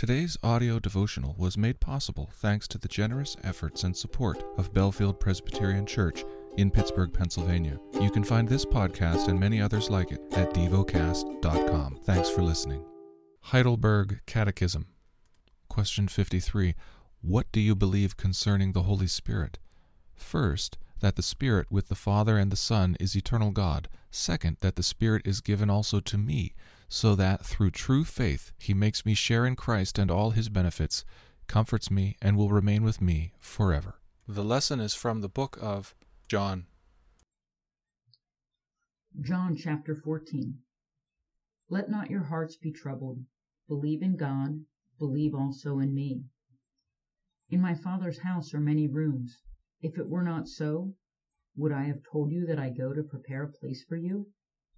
Today's audio devotional was made possible thanks to the generous efforts and support of Bellefield Presbyterian Church in Pittsburgh, Pennsylvania. You can find this podcast and many others like it at devocast.com. Thanks for listening. Heidelberg Catechism. Question 53. What do you believe concerning the Holy Spirit? First, that the Spirit with the Father and the Son is eternal God. Second, that the Spirit is given also to me so that through true faith he makes me share in Christ and all his benefits, comforts me, and will remain with me forever. The lesson is from the book of John. John chapter 14. Let not your hearts be troubled. Believe in God, believe also in me. In my Father's house are many rooms. If it were not so, would I have told you that I go to prepare a place for you?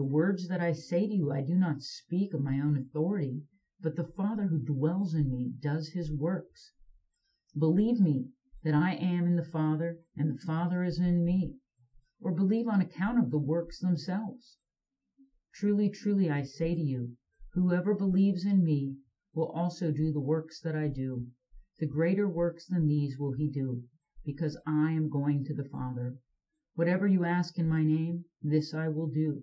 The words that I say to you I do not speak of my own authority, but the Father who dwells in me does his works. Believe me that I am in the Father, and the Father is in me, or believe on account of the works themselves. Truly, truly, I say to you, whoever believes in me will also do the works that I do. The greater works than these will he do, because I am going to the Father. Whatever you ask in my name, this I will do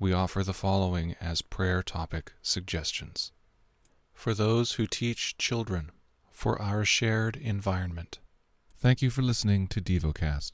we offer the following as prayer topic suggestions. For those who teach children, for our shared environment. Thank you for listening to DevoCast.